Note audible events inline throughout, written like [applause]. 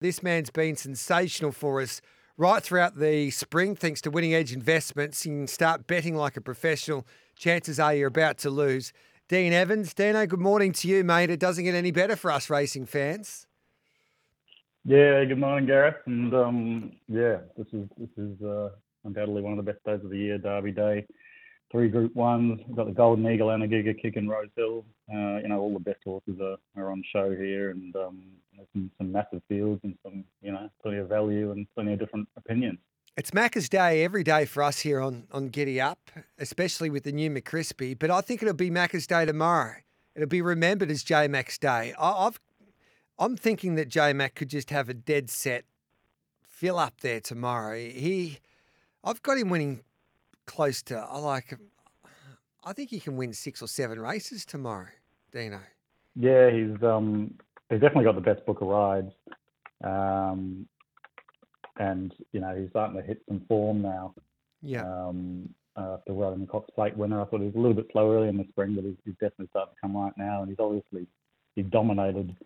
This man's been sensational for us right throughout the spring, thanks to Winning Edge Investments. You can start betting like a professional. Chances are you're about to lose. Dean Evans, Dino, good morning to you, mate. It doesn't get any better for us racing fans. Yeah, good morning, Gareth. And um, yeah, this is this is uh, undoubtedly one of the best days of the year, Derby Day three Group Ones. We've got the Golden Eagle, and a Giga Kick, and Rose Hill. Uh, you know, all the best horses are, are on show here, and um, some, some massive fields and some, you know, plenty of value and plenty of different opinions. It's Macca's day every day for us here on, on Giddy Up, especially with the new McCrispy. But I think it'll be Macca's day tomorrow. It'll be remembered as J Mac's day. I, I've, I'm thinking that J Mac could just have a dead set fill up there tomorrow. He, I've got him winning close to. I like. I think he can win six or seven races tomorrow, Dino. Yeah, he's um he's definitely got the best book of rides, um, and you know he's starting to hit some form now. Yeah. Um, uh, after running the Cox Plate winner, I thought he was a little bit slow early in the spring, but he's, he's definitely starting to come right now, and he's obviously he dominated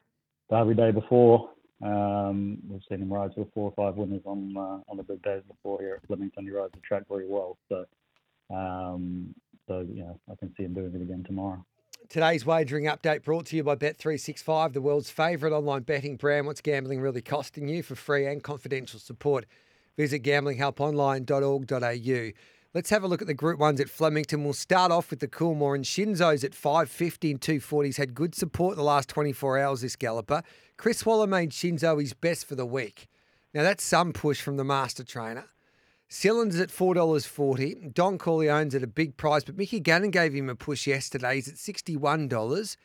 Derby Day before. Um, we've seen him ride to four or five winners on uh, on the big days before here at Flemington. He rides the track very well, so um, so yeah, I can see him doing it again tomorrow. Today's wagering update brought to you by Bet365, the world's favourite online betting brand. What's gambling really costing you? For free and confidential support, visit gamblinghelponline.org.au. Let's have a look at the Group Ones at Flemington. We'll start off with the Coolmore and Shinzo's at 550 and 240s. Had good support the last 24 hours, this galloper. Chris Waller made Shinzo his best for the week. Now, that's some push from the master trainer. Cylinders at $4.40. Don Corleone's at a big price, but Mickey Gannon gave him a push yesterday. He's at $61.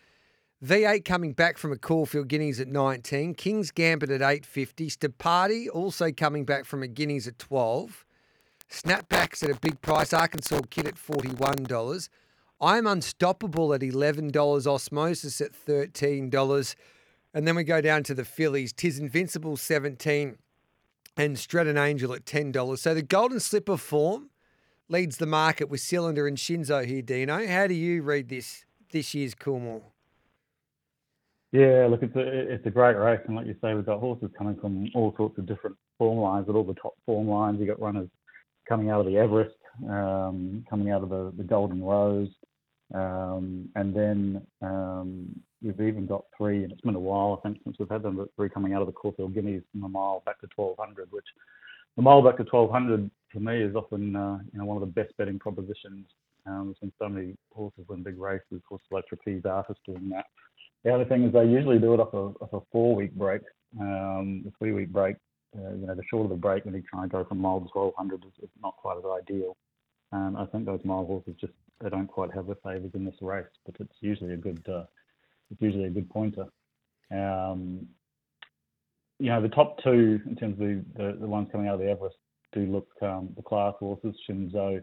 V8 coming back from a Caulfield Guineas at 19. King's Gambit at 850. Steparty also coming back from a Guineas at 12. Snapbacks at a big price. Arkansas Kid at $41. I'm Unstoppable at $11. Osmosis at $13. And then we go down to the fillies. Tis Invincible 17 and Stratton Angel at $10. So the golden Slipper form leads the market with Cylinder and Shinzo here, Dino. How do you read this this year's Coolmore? Yeah, look, it's a it's a great race, and like you say, we've got horses coming from all sorts of different form lines. At all the top form lines, You've got runners coming out of the Everest, um, coming out of the, the Golden Rose, um, and then um, we've even got three, and it's been a while, I think, since we've had them, but three coming out of the Caulfield Guineas from a mile back to 1200, which the mile back to 1200 for me is often uh, you know one of the best betting propositions. Um, there's so many horses win big races, horses like Trapeze Artist doing that. The other thing is they usually do it off a, off a four week break. Um, three week break uh, you know, the shorter the break when you try and go from mile to 1200 is, is not quite as ideal. And I think those mile horses just they don't quite have the favours in this race, but it's usually a good uh, it's usually a good pointer. Um, you know, the top two in terms of the, the, the ones coming out of the Everest do look um, the class horses. Shinzo,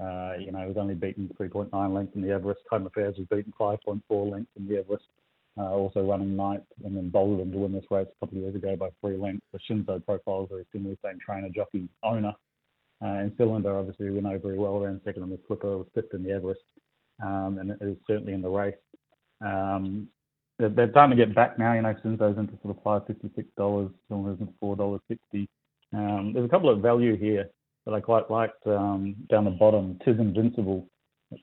uh, you know, was only beaten 3.9 lengths in the Everest. Home Affairs was beaten 5.4 lengths in the Everest also running ninth, and then him to win this race a couple of years ago by three lengths. The Shinzo profile is very similar, same trainer, jockey, owner. Uh, and Cylinder, obviously, we know very well, ran second on the Slipper, was fifth in the Everest, um, and is certainly in the race. Um, they're, they're starting to get back now, you know, Shinzo's into sort of $556, Cylinder's into $4.60. Um, there's a couple of value here that I quite liked um, down the bottom. Tis Invincible,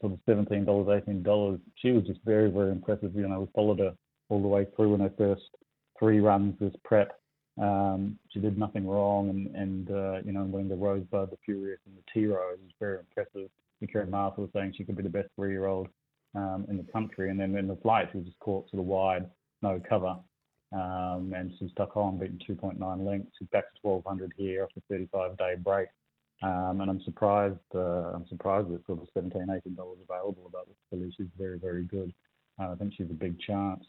sort of $17, $18. She was just very, very impressive. You know, we followed her all the way through in her first three runs as prep. Um, she did nothing wrong, and, and uh, you know, winning the Rosebud, the Furious, and the Tea Rose was very impressive. Karen Martha was saying she could be the best three-year-old um, in the country, and then in the flight she was just caught sort of wide, no cover, um, and she stuck on, beating 2.9 lengths. She's back to 1200 here after 35-day break, um, and I'm surprised. Uh, I'm surprised that sort of 17, 18 dollars available about this filly. She's very, very good. Uh, I think she's a big chance.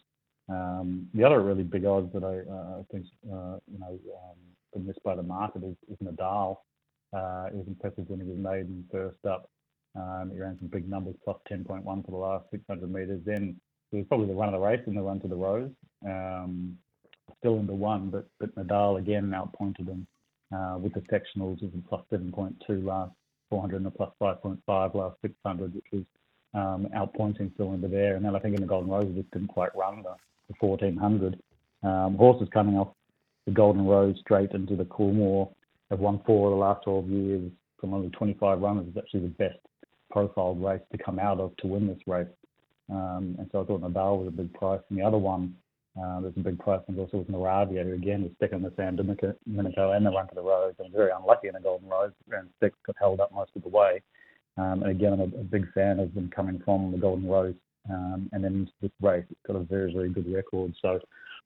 Um, the other really big odds that I uh, think uh, you know um, been missed by the market is, is Nadal. Uh, it was impressive when he was maiden first up. Um, he ran some big numbers, plus 10.1 for the last 600 metres. Then it was probably the run of the race in the run to the Rose. Um, still into one, but but Nadal again outpointed him uh, with the sectionals. It was a plus 7.2 last 400 and a plus 5.5 last 600, which was um, outpointing Cylinder there. And then I think in the Golden Rose, it just didn't quite run the the 1400. Um, horses coming off the Golden Rose straight into the Coolmore. Have won four of the last 12 years from only 25 runners. It's actually the best profiled race to come out of to win this race. Um, and so I thought Nadal was a big price. And the other one uh, there's a big price and also with Moravia, who again was second the San Domenico and the run to the Rose and was very unlucky in the Golden Rose. Ran sixth, got held up most of the way. Um, and again, I'm a, a, big fan of them coming from the Golden Rose um, and then into this race. It's got a very, very good record. So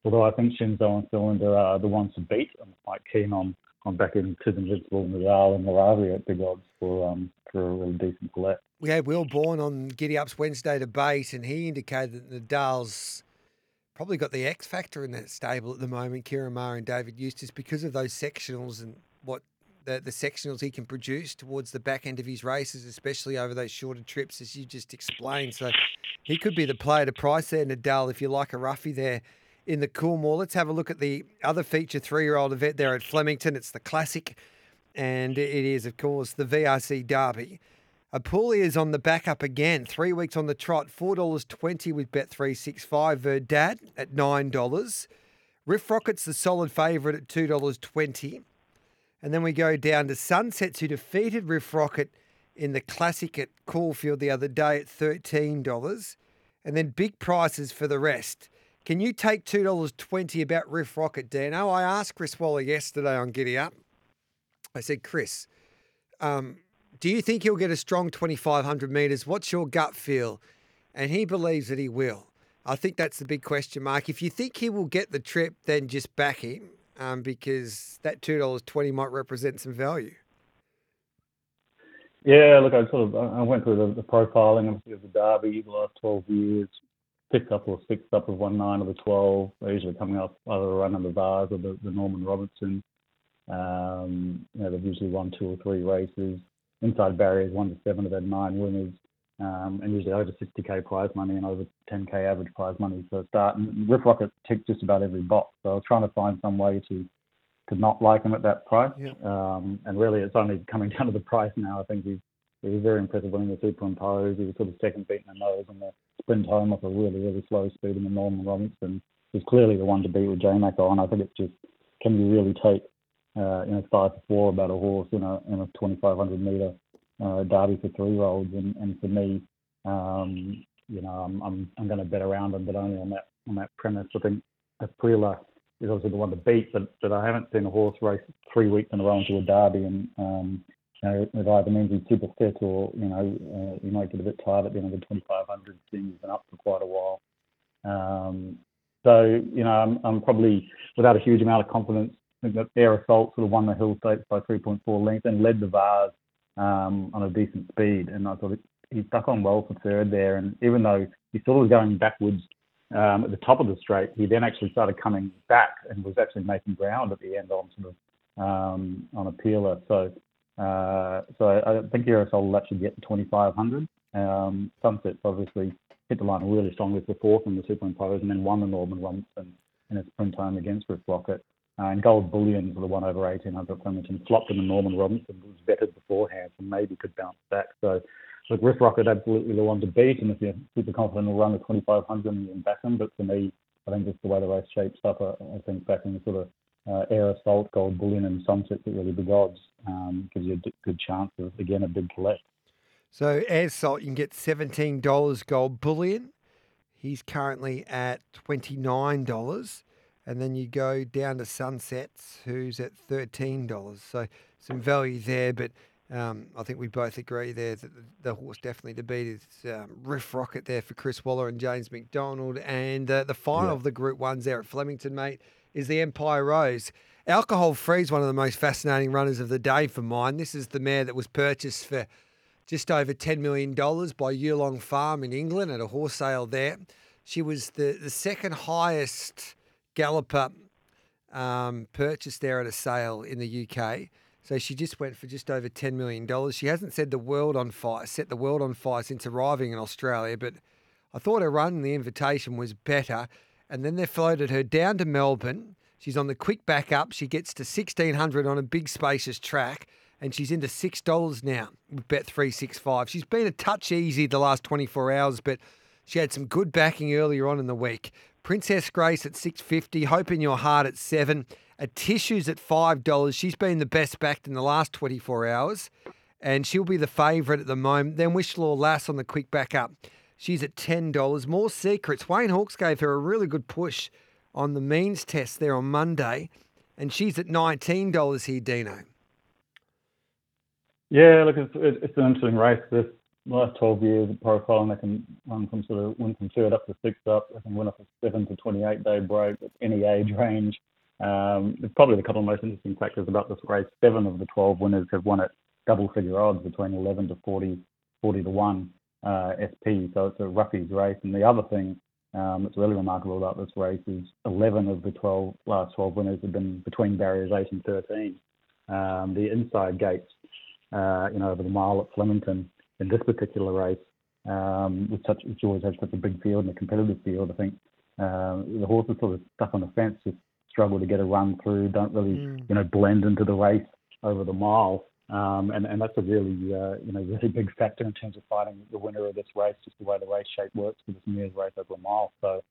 although I think Shinzo and Cylinder are the ones to beat, I'm quite keen on on backing to the invincible Nadal and Moravia at big odds for um, for a really decent collect. We had Will Bourne on Giddy Up's Wednesday debate, and he indicated that Nadal's probably got the X factor in that stable at the moment, Maher and David Eustace, because of those sectionals and what the, the sectionals he can produce towards the back end of his races, especially over those shorter trips, as you just explained. So he could be the player to price there, Nadal, if you like a roughie there in the Coolmore. Let's have a look at the other feature three year old event there at Flemington. It's the Classic, and it is, of course, the VRC Derby. Apulia is on the back up again. Three weeks on the trot. $4.20 with Bet365. Verdad at $9. Riff Rocket's the solid favourite at $2.20. And then we go down to Sunsets, who defeated Riff Rocket in the Classic at Caulfield the other day at $13. And then big prices for the rest. Can you take $2.20 about Riff Rocket, Dano? I asked Chris Waller yesterday on Giddy Up. I said, Chris, um, do you think he'll get a strong 2,500 metres? What's your gut feel? And he believes that he will. I think that's the big question mark. If you think he will get the trip, then just back him um, because that $2.20 might represent some value. Yeah, look, I sort of I went through the, the profiling of the Derby the last 12 years. Picked up or sixth up of one nine of the 12. They're usually coming up either a run of the Vase or the, the Norman Robinson. Um, you know, they've usually won two or three races inside barriers, one to seven, have had nine winners, um, and usually over 60k prize money and over 10k average prize money for a start. And Riff Rocket ticked just about every box. So I was trying to find some way to to not like him at that price. Yeah. Um, and really, it's only coming [laughs] down to the price now. I think he's he was very impressive winning the superimpose. He was sort of second beating the nose on the sprint home off a really, really slow speed in the Norman Robinson. He's clearly the one to beat with J Mac on. I think it's just can you really take uh, you know, five to four about a horse in a in a 2,500 meter uh, derby for three year olds. And, and for me, um, you know, I'm I'm, I'm going to bet around them, but only on that on that premise. I think Apulia is obviously the one to beat, but but I haven't seen a horse race three weeks in a row into a derby, and um, you know, it either means he's super fit or you know uh, he might get a bit tired at the end of the 2,500. Seeing he's been up for quite a while. Um, so you know, I'm, I'm probably without a huge amount of confidence I think that Air Assault sort of won the Hill Stakes by 3.4 lengths and led the Vase um, on a decent speed. And I thought he stuck on well for third there. And even though he sort of was going backwards um, at the top of the straight, he then actually started coming back and was actually making ground at the end on sort of um, on a peeler. So uh, so I think Assault will actually get to 2,500. Um, Sunsets obviously hit the line really strongly for fourth in the superimposed and then won the Norman Robinson in a sprint time against Riff Rocket. Uh, and gold bullion for the one over 1800 Flemington flopped in the Norman Robinson was vetted beforehand and maybe could bounce back. So, look, Riff Rocket absolutely the one to beat. And if you're super confident we'll run the 2500 and back them. But for me, I think just the way the race shapes up, I, I think backing the sort of uh, Air Assault, Gold Bullion, and Sunset at really big odds um, gives you a d- good chance of, again, a big collect. So, Air Assault, you can get $17 Gold Bullion. He's currently at $29 and then you go down to Sunsets, who's at thirteen dollars. So some value there, but um, I think we both agree there that the, the horse definitely to beat is um, Riff Rocket there for Chris Waller and James McDonald, and uh, the final yeah. of the Group Ones there at Flemington, mate, is the Empire Rose. Alcohol Free is one of the most fascinating runners of the day for mine. This is the mare that was purchased for just over $10 million by Yulong Farm in England at a horse sale there. She was the, the second highest Galloper um, purchased there at a sale in the UK. So she just went for just over $10 million. She hasn't set the world on fire, set the world on fire since arriving in Australia, but I thought her run in the invitation was better. And then they floated her down to Melbourne. She's on the quick back up. She gets to 1600 on a big spacious track and she's into $6 now with Bet365. She's been a touch easy the last 24 hours, but she had some good backing earlier on in the week. Princess Grace at 650, Hope in Your Heart at 7, Atishu's at five dollars. She's been the best backed in the last twenty four hours, and she'll be the favourite at the moment. Then Wishful Lass on the quick back up. She's at ten dollars. More secrets. Wayne Hawkes gave her a really good push on the means test there on Monday, and she's at nineteen dollars here, Dino. Yeah, look, it's, it's an interesting race. This last 12 years of profiling, they can run from sort of win from third up to sixth up. They can win off a seven to 28 day break at any age range. Um, probably the couple of most interesting factors about this race. Seven of the 12 winners have won at double figure odds between 11 to 40, 40 to 1 uh, SP. So it's a roughies race. And the other thing um, that's really remarkable about this race is 11 of the 12 last 12 winners have been between barriers 8 and 13. Um, the inside gates, uh, you know, over the mile at Flemington in this particular race, um, with such, which always has such a big field and a competitive field, I think uh, the horses sort of stuck on the fence just struggle to get a run through, don't really, mm. you know, blend into the race over the mile. Um, and, and that's a really, uh, you know, really big factor in terms of finding the winner of this race, just the way the race shape works for this Mears race over a mile. So,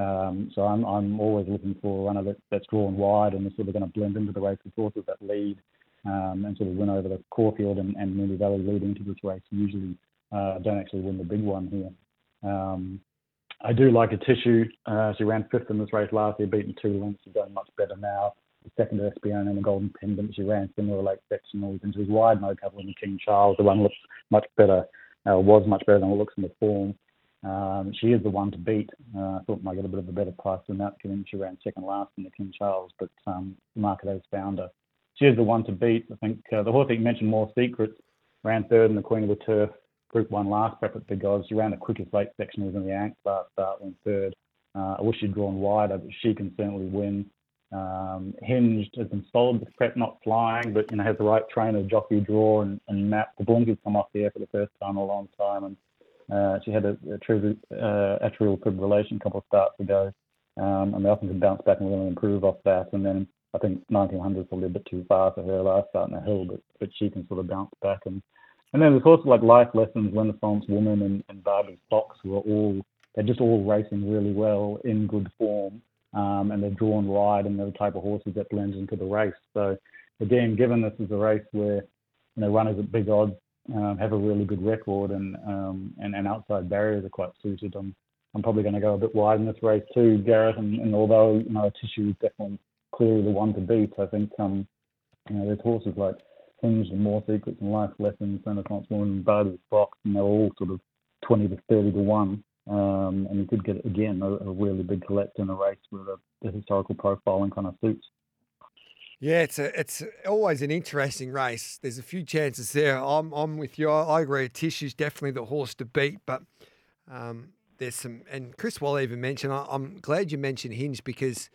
um, so I'm, I'm always looking for a runner that, that's drawn wide and is sort of going to blend into the race with horses that lead um, and sort of win over the Caulfield and, and Moonee Valley leading into this race. Usually uh, don't actually win the big one here. Um, I do like Atishu. Uh, she ran fifth in this race last year, beaten two lengths. She's done much better now. The second to Espiona and the Golden Pendant. She ran similar late sectionals and she was wide no cover in the King Charles. The one looks much better, uh, was much better than it looks in the form. Um, she is the one to beat. Uh, I thought might get a bit of a better price than that, given she ran second last in the King Charles, but um, the market has found her. She the one to beat. I think uh, the horse that you mentioned, More Secrets, ran third in the Queen of the Turf Group 1 last prep at Big Odds. She ran the quickest late sectionals in the Ank last start, went third. Uh, I wish she'd drawn wider, but she can certainly win. Um, Hinged has been solid this prep, not flying, but you know has the right trainer, jockey, draw, and, and map. The Bournemouth come off the air for the first time in a long time, and uh, she had a, a true uh, atrial a couple of starts ago, um, and they often can bounce back and really improve off that. And then I think 1900 is probably a bit too far for her last start in the hill, but but she can sort of bounce back. And and then there's also like Life Lessons, Renaissance Woman, and, and Barbie's Box, who are all they're just all racing really well in good form, um, and they're drawn wide, and they're the type of horses that blends into the race. So again, given this is a race where you know runners at big odds um, have a really good record, and um, and, and outside barriers are quite suited. I'm I'm probably going to go a bit wide in this race too, Gareth. And, and although you know tissue is definitely clearly the one to beat, I think um, you know there's horses like Hinge and More Secrets and Life Lessons, Renaissance Woman and Barbie's Box, and they're all sort of 20 to 30 to 1. Um, and you could get, again, a, a really big collect in a race with a, the historical profile and kind of suits. Yeah, it's a, it's always an interesting race. There's a few chances there. I'm I'm with you. I agree. Tissue's definitely the horse to beat, but um, there's some. And Chris Waller even mentioned. I, am glad you mentioned Hinge because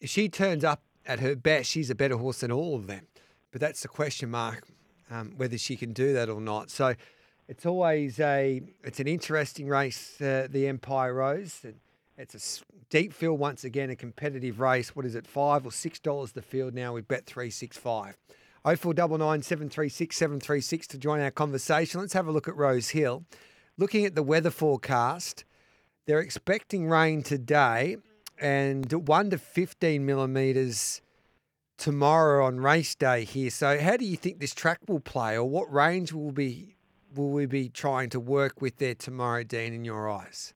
if she turns up at her best, she's a better horse than all of them. But that's the question mark um, whether she can do that or not. So it's always a it's an interesting race, uh, the Empire Rose. It's a deep field once again, a competitive race. What is it, five or six dollars the field now with Bet three six five. 0499 736 736 to join our conversation. Let's have a look at Rose Hill. Looking at the weather forecast, they're expecting rain today and 1 to 15 millimetres tomorrow on race day here. So, how do you think this track will play, or what range will be will we be trying to work with there tomorrow, Dean? In your eyes?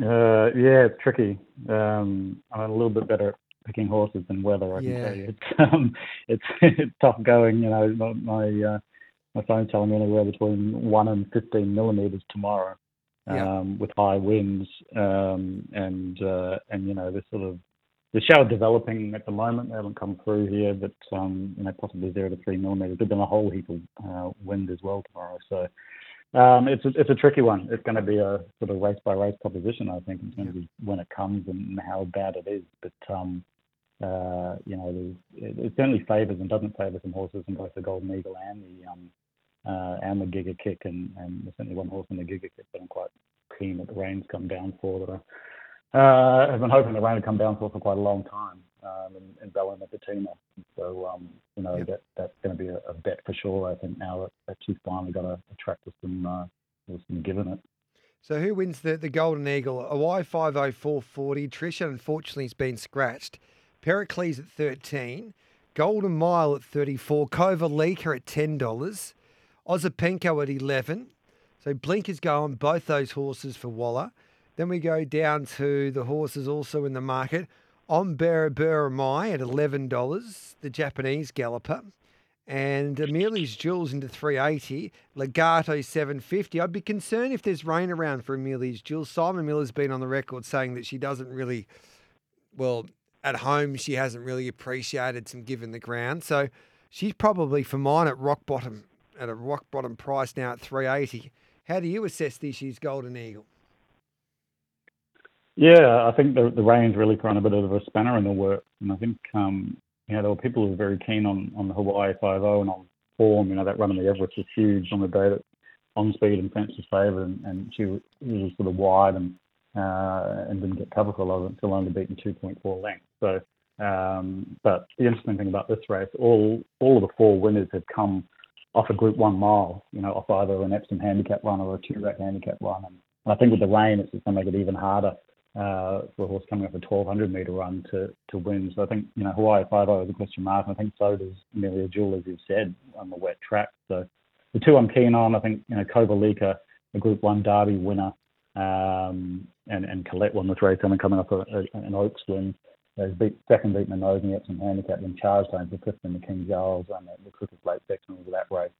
Uh, yeah, it's tricky. Um, I'm a little bit better at picking horses than weather. I can tell you, [laughs] it's um, it's it's tough going. You know, my my, uh, my phone's telling me anywhere between one and fifteen millimeters tomorrow, um, yeah. with high winds, um, and uh, and you know this sort of the shower developing at the moment. They haven't come through here, but um, you know possibly zero to three millimeters. There's been a whole heap of uh, wind as well tomorrow, so um, it's a, it's a tricky one. It's going to be a sort of race by race proposition, I think, in terms of when it comes and how bad it is. But um, uh, you know, it, it, certainly favours and doesn't favour some horses in both the Golden Eagle and the um, uh, and the Giga Kick, and, and there's certainly one horse in the Giga Kick that I'm quite keen that the rains come down for that I uh, I've been hoping the rain to come down for for quite a long time um, in, in Bella Nipotina. So, um, you know, yep. that, that's going to be a, a, bet for sure, I think, now that, that she's finally got a, a track with some, uh, with some given it. So, who wins the, the Golden Eagle? A Y50440. Trisha, unfortunately, has been scratched. Pericles at 13, Golden Mile at 34, Kovalica at $10, Osipenko at 11. So Blinkers go on both those horses for Waller. Then we go down to the horses also in the market. On Mai at $11, the Japanese galloper. And Amelia's Jewels into 380, Legato 750. I'd be concerned if there's rain around for Amelia's Jewels. Simon Miller's been on the record saying that she doesn't really, well, at home she hasn't really appreciated some given the ground. So she's probably for mine at rock bottom at a rock bottom price now at 380. How do you assess this year's Golden Eagle? Yeah, I think the the rain's really thrown a bit of a spanner in the works, and I think um, you know there were people who were very keen on on the Hawaii Five O and on form. You know that run on the Everest was huge on the day that on speed and fence was favoured, and, and she was, sort of wide and uh, and didn't get cover for a lot of it, still only beaten 2.4 lengths. So, um, but the interesting thing about this race, all all of the four winners have come off a Group One mile, you know, off either an Epsom handicap run or a Toorak handicap run. And I think with the rain, it's just going to make it even harder uh, for a horse coming off a 1200 metre run to, to win. So I think, you know, Hawaii 5 is a question mark. And I think so does Amelia Jewel, as you've said, on the wet track. So the two I'm keen on, I think, you know, Kovalica, a Group 1 Derby winner, um, and, and Colette won this race, and coming off a, a, an Oaks win. He's beat, second nose and some handicap in charge times the fifth in the King Charles and the, the quickest late section of that race.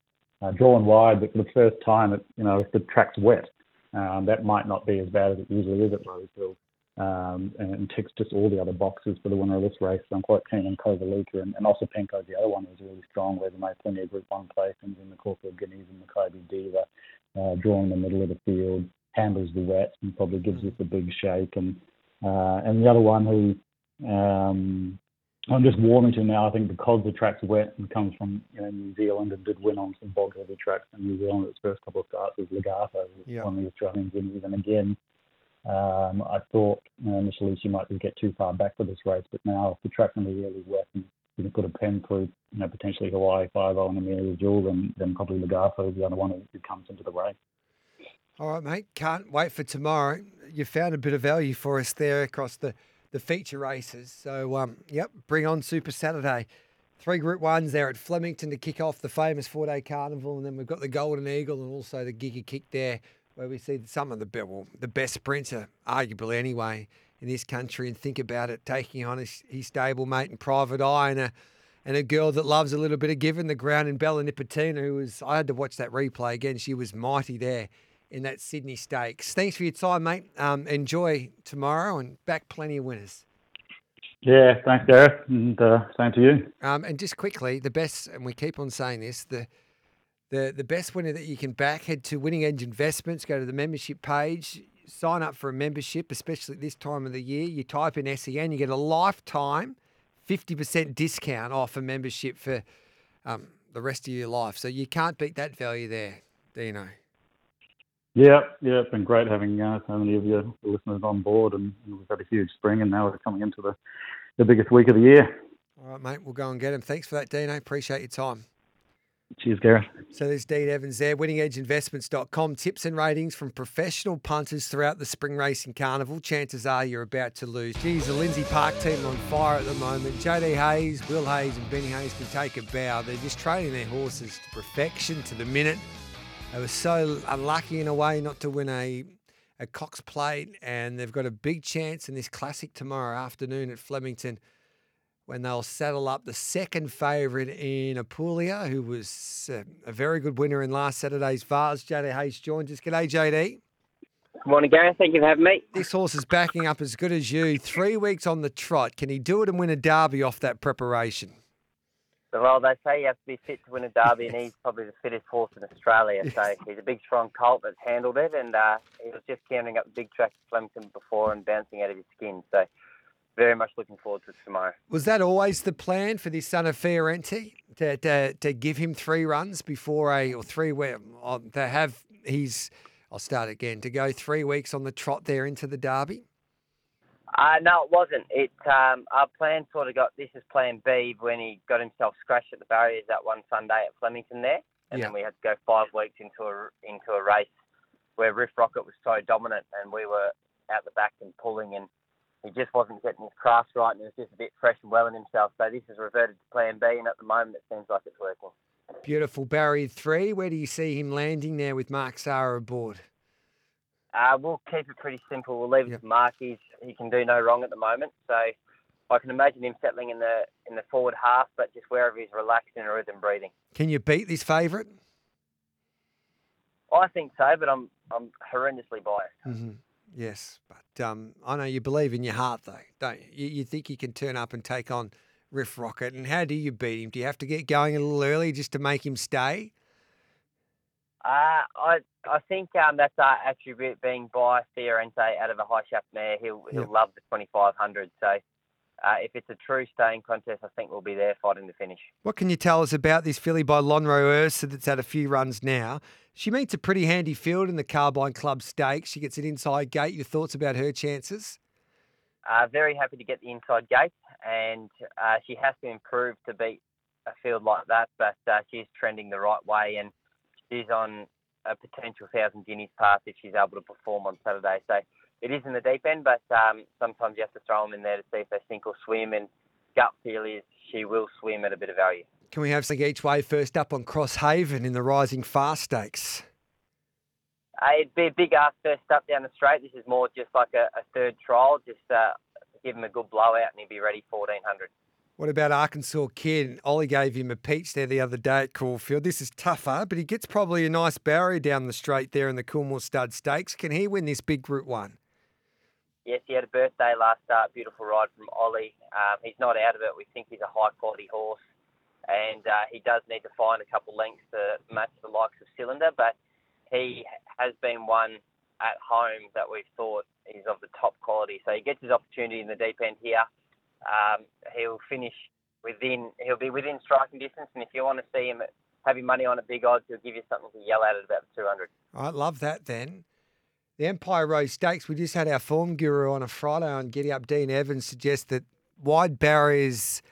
Uh, drawn wide, but for the first time, it, you know, if the track's wet, um, that might not be as bad as it usually is at Rosehill. Um, and, and ticks just all the other boxes for the winner of this race. So I'm quite keen on Kovalica and, and also Penko's the other one who's really strong, where they made plenty of Group 1 placings in the Caulfield Guineas and the Kobe Diva, uh, drawing the middle of the field, handles the wet and probably gives us a big shake. And uh, and the other one who um, I'm just warming to now, I think because the track's wet and comes from you know, New Zealand and did win on some bog heavy tracks in New Zealand its first couple of starts was Legato, yep. one of the Australians winners. And again, um, I thought you know, initially she might get too far back for this race, but now if the track's going to be really wet and you can put a pen through, you know, potentially Hawaii 5 and Amelia Jewel, then, then probably Legato is the other one who comes into the race. All right, mate. Can't wait for tomorrow. You found a bit of value for us there across the, the feature races. So, um, yep, bring on Super Saturday. Three Group Ones there at Flemington to kick off the famous four day carnival, and then we've got the Golden Eagle and also the Giga Kick there, where we see some of the well, the best sprinter, arguably anyway, in this country. And think about it, taking on his, his stablemate and private eye, and a and a girl that loves a little bit of giving the ground in Bella Nipotina, who was I had to watch that replay again. She was mighty there in that Sydney Stakes. Thanks for your time, mate. Um, enjoy tomorrow and back plenty of winners. Yeah, thanks, Gareth, and uh, same to you. Um, and just quickly, the best, and we keep on saying this, the the the best winner that you can back, head to Winning Edge Investments, go to the membership page, sign up for a membership, especially this time of the year. You type in SEN, you get a lifetime 50% discount off a membership for um, the rest of your life. So you can't beat that value there, do you know? Yeah, yeah, it's been great having uh, so many of your listeners on board, and, and we've had a huge spring, and now we're coming into the, the biggest week of the year. All right, mate, we'll go and get him. Thanks for that, Dino. Appreciate your time. Cheers, Gareth. So there's Dean Evans there, winningedgeinvestments.com. Tips and ratings from professional punters throughout the spring racing carnival. Chances are you're about to lose. Geez, the Lindsay Park team on fire at the moment. JD Hayes, Will Hayes, and Benny Hayes can take a bow. They're just training their horses to perfection, to the minute. They were so unlucky in a way not to win a a Cox Plate, and they've got a big chance in this classic tomorrow afternoon at Flemington when they'll saddle up the second favourite in Apulia, who was uh, a very good winner in last Saturday's Vase. JD Hayes joins us. G'day, JD. Good morning, Gary. Thank you for having me. This horse is backing up as good as you. Three weeks on the trot. Can he do it and win a derby off that preparation? Well, they say you have to be fit to win a derby, and he's probably the fittest horse in Australia. So he's a big, strong colt that's handled it, and uh, he was just counting up the big track at Flemington before and bouncing out of his skin. So very much looking forward to tomorrow. Was that always the plan for this son of Fiorente to, to, to give him three runs before a or three uh, to have his? I'll start again to go three weeks on the trot there into the derby. Uh, no, it wasn't. It um, our plan sort of got this is Plan B when he got himself scratched at the barriers that one Sunday at Flemington there, and yeah. then we had to go five weeks into a into a race where Riff Rocket was so dominant, and we were out the back and pulling, and he just wasn't getting his craft right, and he was just a bit fresh and well in himself. So this has reverted to Plan B, and at the moment it seems like it's working. Beautiful barrier three. Where do you see him landing there with Mark Zahra aboard? Uh, we'll keep it pretty simple. We'll leave it Yep. to Mark. He's, he can do no wrong at the moment. So I can imagine him settling in the in the forward half, but just wherever he's relaxed in a rhythm breathing. Can you beat this favourite? I think so, but I'm I'm horrendously biased. hmm Yes, but um, I know you believe in your heart, though, don't you? you? You think you can turn up and take on Riff Rocket, and how do you beat him? Do you have to get going a little early just to make him stay? Uh, I I think um, that's our attribute being by Fiorente out of a high shaft mare. He'll he'll Yep. love the 2500. So uh, if it's a true staying contest, I think we'll be there fighting the finish. What can you tell us about this filly by Lonhro Ursa that's had a few runs now? She meets a pretty handy field in the Carbine Club Stakes. She gets an inside gate. Your thoughts about her chances? Uh, very happy to get the inside gate, and uh, she has to improve to beat a field like that, but uh, she's trending the right way, and she's on a potential thousand guineas path if she's able to perform on Saturday. So it is in the deep end, but um, sometimes you have to throw them in there to see if they sink or swim, and gut feel is she will swim at a bit of value. Can we have something each way first up on Crosshaven in the Rising Fast Stakes? Uh, it'd be a big ask first up down the straight. This is more just like a, a third trial, just uh, give him a good blowout and he'd be ready 1400. What about Arkansas Kid? Ollie gave him a peach there the other day at Caulfield. This is tougher, but he gets probably a nice barrier down the straight there in the Coolmore Stud Stakes. Can he win this big Group One? Yes, he had a birthday last start. Beautiful ride from Ollie. Um, he's not out of it. We think he's a high quality horse, and uh, he does need to find a couple lengths to match the likes of Cylinder. But he has been one at home that we've thought is of the top quality. So he gets his opportunity in the deep end here. Um, he'll finish within. He'll be within striking distance, and if you want to see him your money on a big odds, he'll give you something to yell at at about 200. I love that then. The Empire Rose Stakes, we just had our form guru on a Friday on Giddy Up. Dean Evans suggests that wide barriers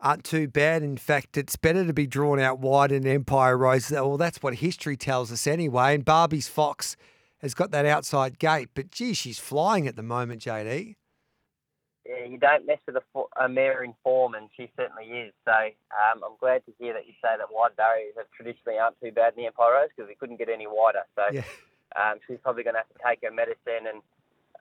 aren't too bad. In fact, it's better to be drawn out wide in Empire Rose. Well, that's what history tells us anyway. And Barbie's Fox has got that outside gate, but gee, she's flying at the moment, JD. Yeah, you don't mess with a, a mare in form, and she certainly is. So um, I'm glad to hear that you say that wide barriers have traditionally aren't too bad in the Empire Rose because we couldn't get any wider. So Yeah. um, she's probably going to have to take her medicine, and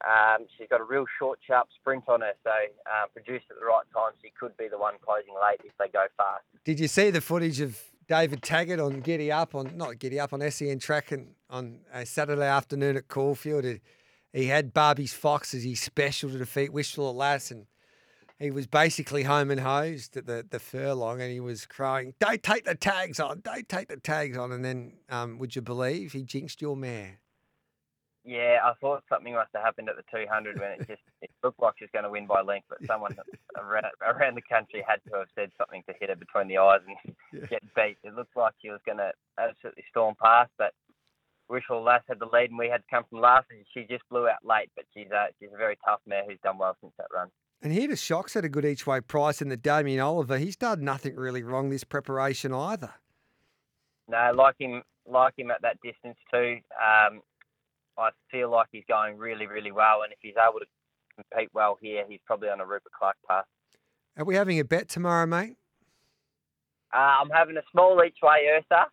um, she's got a real short, sharp sprint on her. So um, produced at the right time, she could be the one closing late if they go fast. Did you see the footage of David Taggart on Giddy Up on not Giddy Up on SEN track and on a Saturday afternoon at Caulfield? He- had Barbie's Fox as his special to defeat Wishful Lass, and he was basically home and hosed at the, the furlong, and he was crying, "Don't take the tags on! Don't take the tags on!" And then, um, would you believe he jinxed your mare? Yeah, I thought something must have happened at the 200 when it just [laughs] it looked like she was going to win by length, but someone [laughs] around, around the country had to have said something to hit her between the eyes and Yeah. get beat. It looked like she was going to absolutely storm past, but Wishful Lass had the lead and we had to come from last, and she just blew out late. But she's a she's a very tough mare who's done well since that run. And he to shocks at a good each way price in the Damien Oliver. He's done nothing really wrong this preparation either. No, like him, like him at that distance too. Um, I feel like he's going really, really well, and if he's able to compete well here, he's probably on a Rupert Clarke path. Are we having a bet tomorrow, mate? Uh, I'm having a small each way Ursa.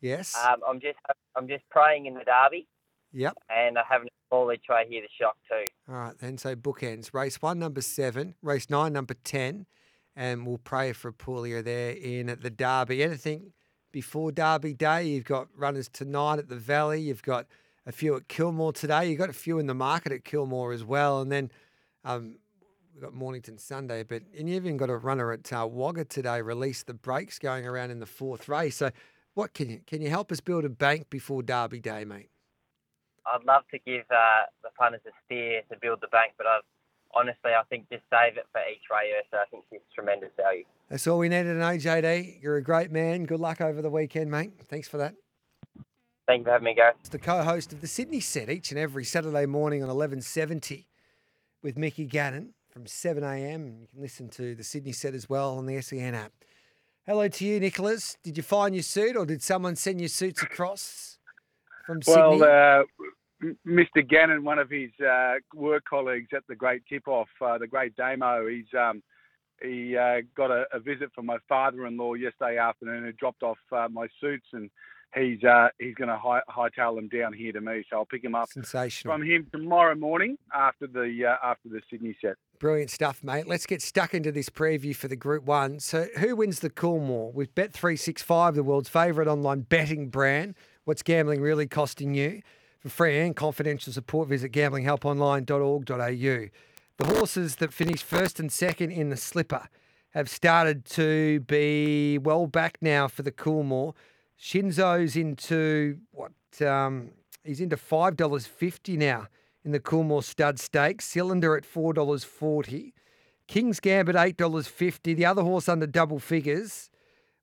Yes. Um, I'm just I'm just praying in the derby, yep. and I'm having a small each way here the shock too. All right, then. So bookends. Race one, number seven. Race nine, number 10. And we'll pray for Apulia there in at the Derby. Anything before Derby Day? You've got runners tonight at the Valley. You've got a few at Kilmore today. You've got a few in the market at Kilmore as well. And then um, we've got Mornington Sunday. But and you've even got a runner at uh, Wagga today, release the brakes going around in the fourth race. So what can you can you help us build a bank before Derby Day, mate? I'd love to give uh, the punters a steer to build the bank, but I've, honestly, I think just save it for each way So I think she's tremendous value. That's all we needed to know, JD. You're a great man. Good luck over the weekend, mate. Thanks for that. Thank you for having me, Gareth. It's the co-host of the Sydney Set each and every Saturday morning on 1170 with Mickey Gannon from 7 a.m. You can listen to the Sydney Set as well on the SEN app. Hello to you, Nicholas. Did you find your suit or did someone send your suits across from Well, Sydney? uh, Mr. Gannon, one of his uh, work colleagues at the Great Tip Off, uh, the Great Damo, he's um, he uh, got a, a, visit from my father-in-law yesterday afternoon who dropped off uh, my suits and he's uh, he's going to high, hightail them down here to me. So I'll pick him up Sensational. from him tomorrow morning after the uh, after the Sydney set. Brilliant stuff, mate. Let's get stuck into this preview for the Group One. So, who wins the Coolmore? With Bet three six five, the world's favourite online betting brand. What's gambling really costing you? For free and confidential support, visit gamblinghelponline.org.au. The horses that finished first and second in the slipper have started to be well back now for the Coolmore. Shinzo's into what? Um, he's into five dollars fifty now in the Coolmore Stud Stakes. Cylinder at four dollars forty. King's Gambit eight dollars fifty. The other horse under double figures.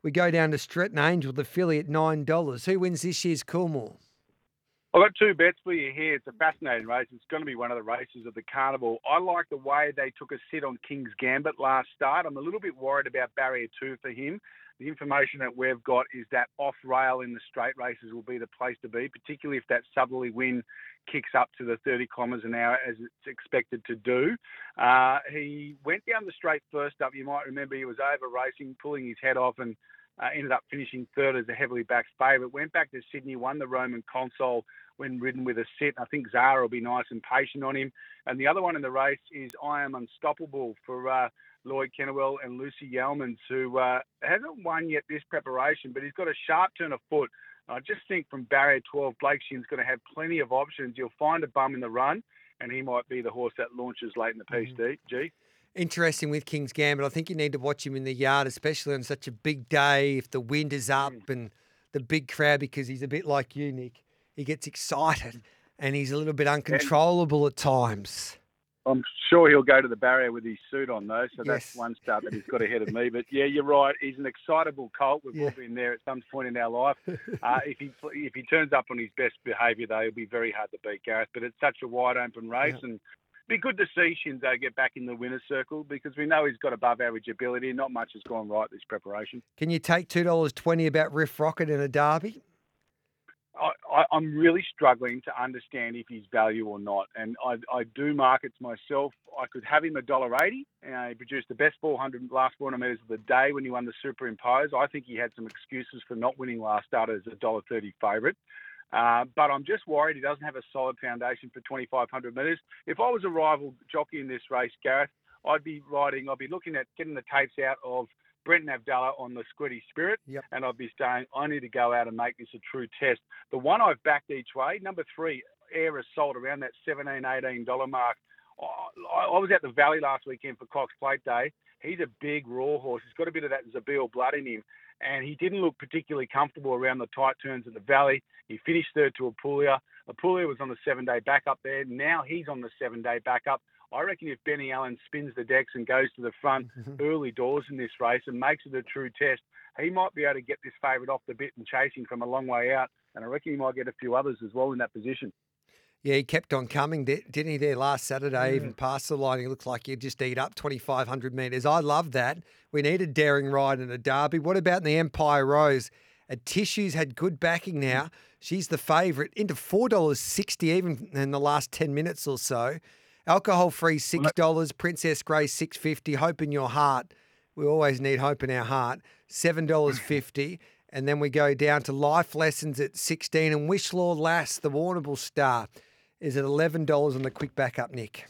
We go down to Stretton Angel, the filly at nine dollars. Who wins this year's Coolmore? I've got two bets for you here. It's a fascinating race. It's going to be one of the races of the carnival. I like the way they took a sit on King's Gambit last start. I'm a little bit worried about barrier two for him. The information that we've got is that off rail in the straight races will be the place to be, particularly if that southerly wind kicks up to the 30 kilometres an hour as it's expected to do. Uh, he went down the straight first up. You might remember he was over racing, pulling his head off, and uh, ended up finishing third as a heavily backed favourite. Went back to Sydney, won the Roman Consul when ridden with a sit. I think Zahra will be nice and patient on him. And the other one in the race is I Am Unstoppable for uh, Lloyd Kennewell and Lucy Yeomans, who uh, hasn't won yet this preparation, but he's got a sharp turn of foot. I just think from barrier 12, Blake Shinn's going to have plenty of options. You'll find a bum in the run, and he might be the horse that launches late in the Mm-hmm. piece, G. Interesting with King's Gambit. I think you need to watch him in the yard, especially on such a big day if the wind is up and the big crowd, because he's a bit like you, Nick. He gets excited and he's a little bit uncontrollable at times. I'm sure he'll go to the barrier with his suit on, though. So Yes. that's one start that he's got ahead of me. But yeah, you're right. He's an excitable colt. We've Yeah. all been there at some point in our life. Uh, if he if he turns up on his best behaviour, though, he'll be very hard to beat, Gareth. But it's such a wide open race, Yeah. and be good to see Shinzo get back in the winner's circle because we know he's got above average ability. Not much has gone right this preparation. Can you take $2.20 about Riff Rocket in a derby? I, I'm really struggling to understand if he's value or not, and I, I do markets myself. I could have him a dollar eighty. Uh, he produced the best 400 last 400 metres of the day when he won the superimpose. I think he had some excuses for not winning last start as a dollar thirty favourite. Uh, but I'm just worried he doesn't have a solid foundation for 2,500 metres. If I was a rival jockey in this race, Gareth, I'd be riding. I'd be looking at getting the tapes out of Brenton Avdulla on the Squiddy Spirit, Yep. and I'd be saying I need to go out and make this a true test. The one I've backed each way, number three, Air Assault, around that 17 18 dollar mark. I, I was at the Valley last weekend for Cox Plate Day. He's a big raw horse. He's got a bit of that Zabeel blood in him, and he didn't look particularly comfortable around the tight turns of the Valley. He finished third to Apulia. Apulia was on the seven-day backup there. Now he's on the seven-day backup. I reckon if Benny Allen spins the decks and goes to the front [laughs] early doors in this race and makes it a true test, he might be able to get this favourite off the bit and chasing from a long way out. And I reckon he might get a few others as well in that position. Yeah, he kept on coming, didn't he, there last Saturday, even past the line. He looked like he'd just eat up 2,500 metres. I love that. We need a daring ride in a derby. What about in the Empire Rose? Atishu's had good backing now. She's the favourite, into $4.60 even in the last 10 minutes or so. Alcohol free $6, Princess Grace six fifty. Hope in your heart. We always need hope in our heart. $7.50. [laughs] And then we go down to life lessons at 16 and Wishful Lass, the Warrnambool star, is at $11 on the quick backup, Nick.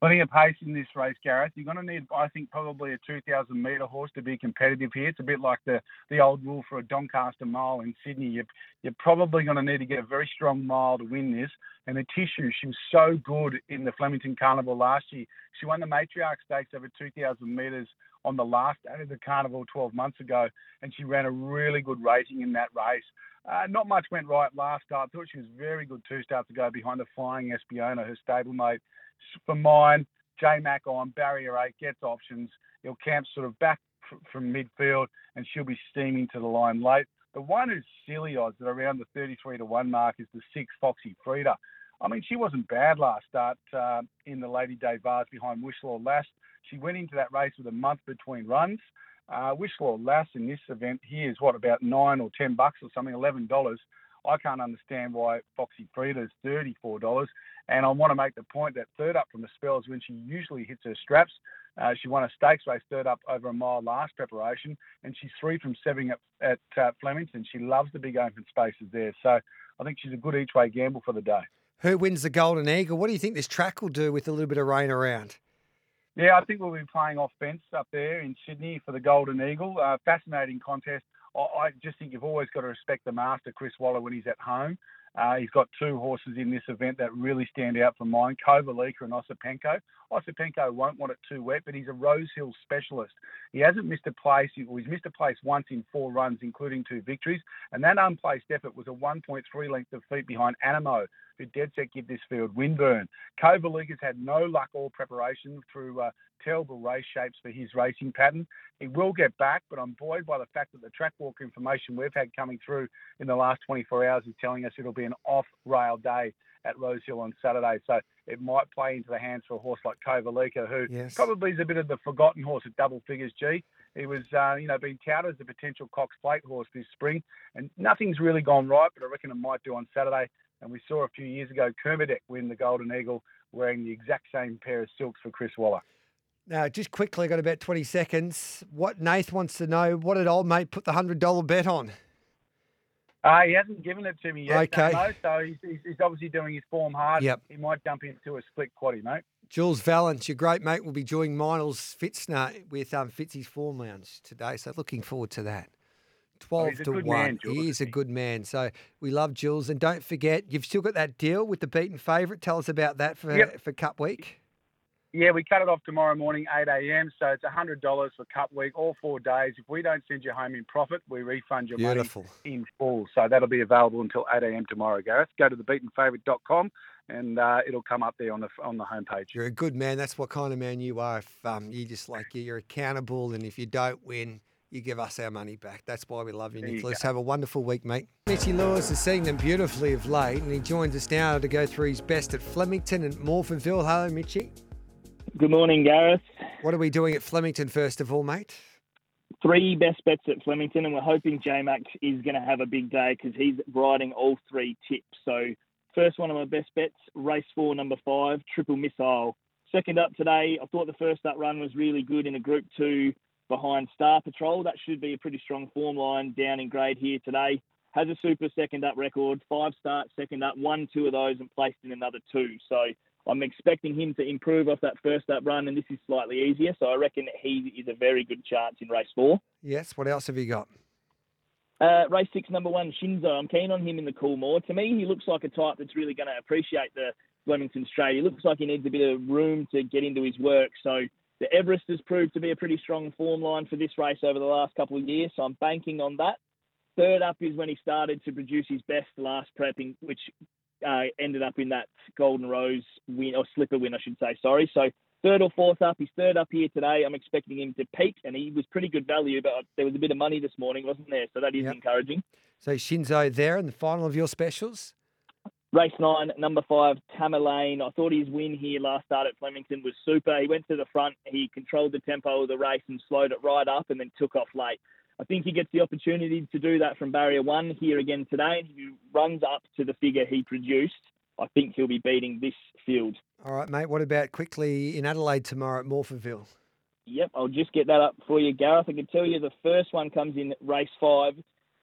Plenty of pace in this race, Gareth. You're going to need, I think, probably a 2,000 metre horse to be competitive here. It's a bit like the, the old rule for a Doncaster mile in Sydney. You're, you're probably going to need to get a very strong mile to win this. And the tissue, she was so good in the Flemington Carnival last year. She won the Matriarch Stakes over 2,000 metres on the last day of the Carnival 12 months ago, and she ran a really good rating in that race. Uh, not much went right last start. I thought she was very good two starts ago behind the Flying Espiona, her stablemate. For mine, J Mac on barrier eight gets options. He'll camp sort of back from midfield, and she'll be steaming to the line late. The one who's silly odds at around the 33 to one mark is the six Foxy Frida. I mean, she wasn't bad last start uh, in the Lady Day Vars behind Wishful Lass. She went into that race with a month between runs. Uh, Wishful Lass in this event here is what about nine or ten bucks or something, eleven dollars. I can't understand why Foxy Frida is $34. And I want to make the point that third up from the spells when she usually hits her straps. Uh, she won a stakes race third up over a mile last preparation, and she's three from seven at, at uh, Flemington. She loves the big open spaces there. So I think she's a good each way gamble for the day. Who wins the Golden Eagle? What do you think this track will do with a little bit of rain around? Yeah, I think we'll be playing off fence up there in Sydney for the Golden Eagle. Uh, fascinating contest. I just think you've always got to respect the master, Chris Waller, when he's at home. Uh, he's got two horses in this event that really stand out for mine, Kovalica and Osipenko. Osipenko won't want it too wet, but he's a Rose Hill specialist. He hasn't missed a place. He's missed a place once in four runs, including two victories. And that unplaced effort was a 1.3 length of feet behind Anamoe, who dead set give this field windburn. Kovalica's had no luck all preparation through uh, terrible race shapes for his racing pattern. He will get back, but I'm buoyed by the fact that the track walk information we've had coming through in the last 24 hours is telling us it'll be an off rail day at Rosehill on Saturday. So it might play into the hands for a horse like Kovalica, who yes. probably is a bit of the forgotten horse at double figures G. He was, uh, you know, being touted as a potential Cox Plate horse this spring, and nothing's really gone right, but I reckon it might do on Saturday. And we saw a few years ago Kermadec win the Golden Eagle wearing the exact same pair of silks for Chris Waller. Now, just quickly, got about 20 seconds. What Nath wants to know, what did old mate put the $100 bet on? Uh, he hasn't given it to me yet. Okay. No, so he's, he's, obviously doing his form hard. Yep. He might jump into a split quaddy, mate. Jules Valence, your great mate, will be joining Miles Fitzner with um, Fitzy's Form Lounge today. So looking forward to that. 12 oh, to 1. Man, he is a good man. So we love Jules. And don't forget, you've still got that deal with the beaten favourite. Tell us about that for, yep. for Cup Week. Yeah, we cut it off tomorrow morning, 8 a.m. So it's $100 for Cup Week, all four days. If we don't send you home in profit, we refund your Beautiful. money in full. So that'll be available until 8 a.m. tomorrow, Gareth. Go to thebeatenfavourite.com and uh, it'll come up there on the on the homepage. You're a good man. That's what kind of man you are. If um, you just like you, you're accountable, and if you don't win, you give us our money back. That's why we love you, there Nicholas. You Have a wonderful week, mate. Mitchy Lewis is seeing them beautifully of late, and he joins us now to go through his best at Flemington and Morphettville. Hello, Mitchy. Good morning, Gareth. What are we doing at Flemington, first of all, mate? Three best bets at Flemington, and we're hoping J Max is going to have a big day because he's riding all three tips. So, first one of my best bets, race four, number five, Triple Missile. Second up today, I thought the first up run was really good in a Group Two behind Star Patrol. That should be a pretty strong form line down in grade here today. Has a super second up record, five starts, second up, won two of those and placed in another two. So I'm expecting him to improve off that first up run, and this is slightly easier. So I reckon he is a very good chance in race four. Yes. What else have you got? Uh, race six, number one, Shinzo. I'm keen on him in the Coolmore. To me, he looks like a type that's really going to appreciate the Flemington Straight. He looks like he needs a bit of room to get into his work. So the Everest has proved to be a pretty strong form line for this race over the last couple of years. So I'm banking on that. Third up is when he started to produce his best last prepping, which uh, ended up in that Golden Rose win or slipper win, I should say. Sorry. So third or fourth up. He's third up here today. I'm expecting him to peak, and he was pretty good value, but there was a bit of money this morning, wasn't there? So that is yep. encouraging. So Shinzo there in the final of your specials. Race nine, number five, Tamerlane. I thought his win here last start at Flemington was super. He went to the front, he controlled the tempo of the race and slowed it right up, and then took off late. I think he gets the opportunity to do that from barrier one here again today. And if he runs up to the figure he produced, I think he'll be beating this field. All right, mate. What about quickly in Adelaide tomorrow at Morphettville? Yep, I'll just get that up for you, Gareth. I can tell you the first one comes in race five,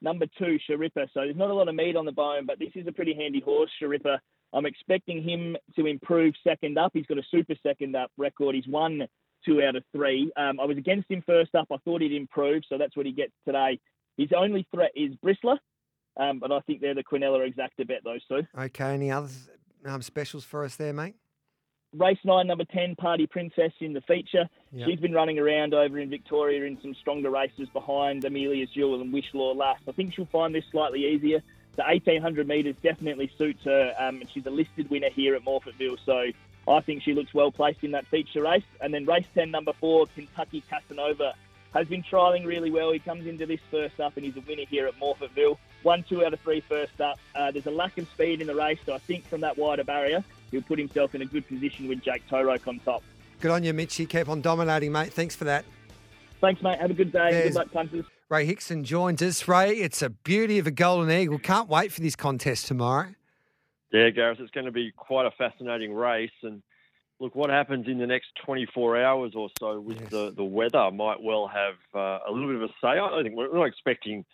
number two, Sharippa. So there's not a lot of meat on the bone, but this is a pretty handy horse, Sharippa. I'm expecting him to improve second up. He's got a super second up record. He's won two out of three. Um, I was against him first up. I thought he'd improve, so that's what he gets today. His only threat is Bristler, um, but I think they're the Quinella exacta bet, those two. Okay, any other um, specials for us there, mate? Race nine, number 10, Party Princess in the feature. Yep. She's been running around over in Victoria in some stronger races behind Amelia's Jewel and Wishful Lass last. I think she'll find this slightly easier. The 1800 metres definitely suits her. Um, she's a listed winner here at Morphettville, so I think she looks well placed in that feature race. And then race 10, number four, Kentucky Casanova, has been trialling really well. He comes into this first up and he's a winner here at Morphettville. One, two out of three first up. Uh, there's a lack of speed in the race, so I think from that wider barrier, he'll put himself in a good position with Jake Toeroek on top. Good on you, Mitchy. Keep on dominating, mate. Thanks for that. Thanks, mate. Have a good day. There's... Good luck, punters. Ray Hickson joins us. Ray, it's a beauty of a golden eagle. Can't wait for this contest tomorrow. Yeah, Gareth, it's going to be quite a fascinating race. And look, what happens in the next 24 hours or so with yes. the, the weather might well have uh, a little bit of a say. I don't think we're not expecting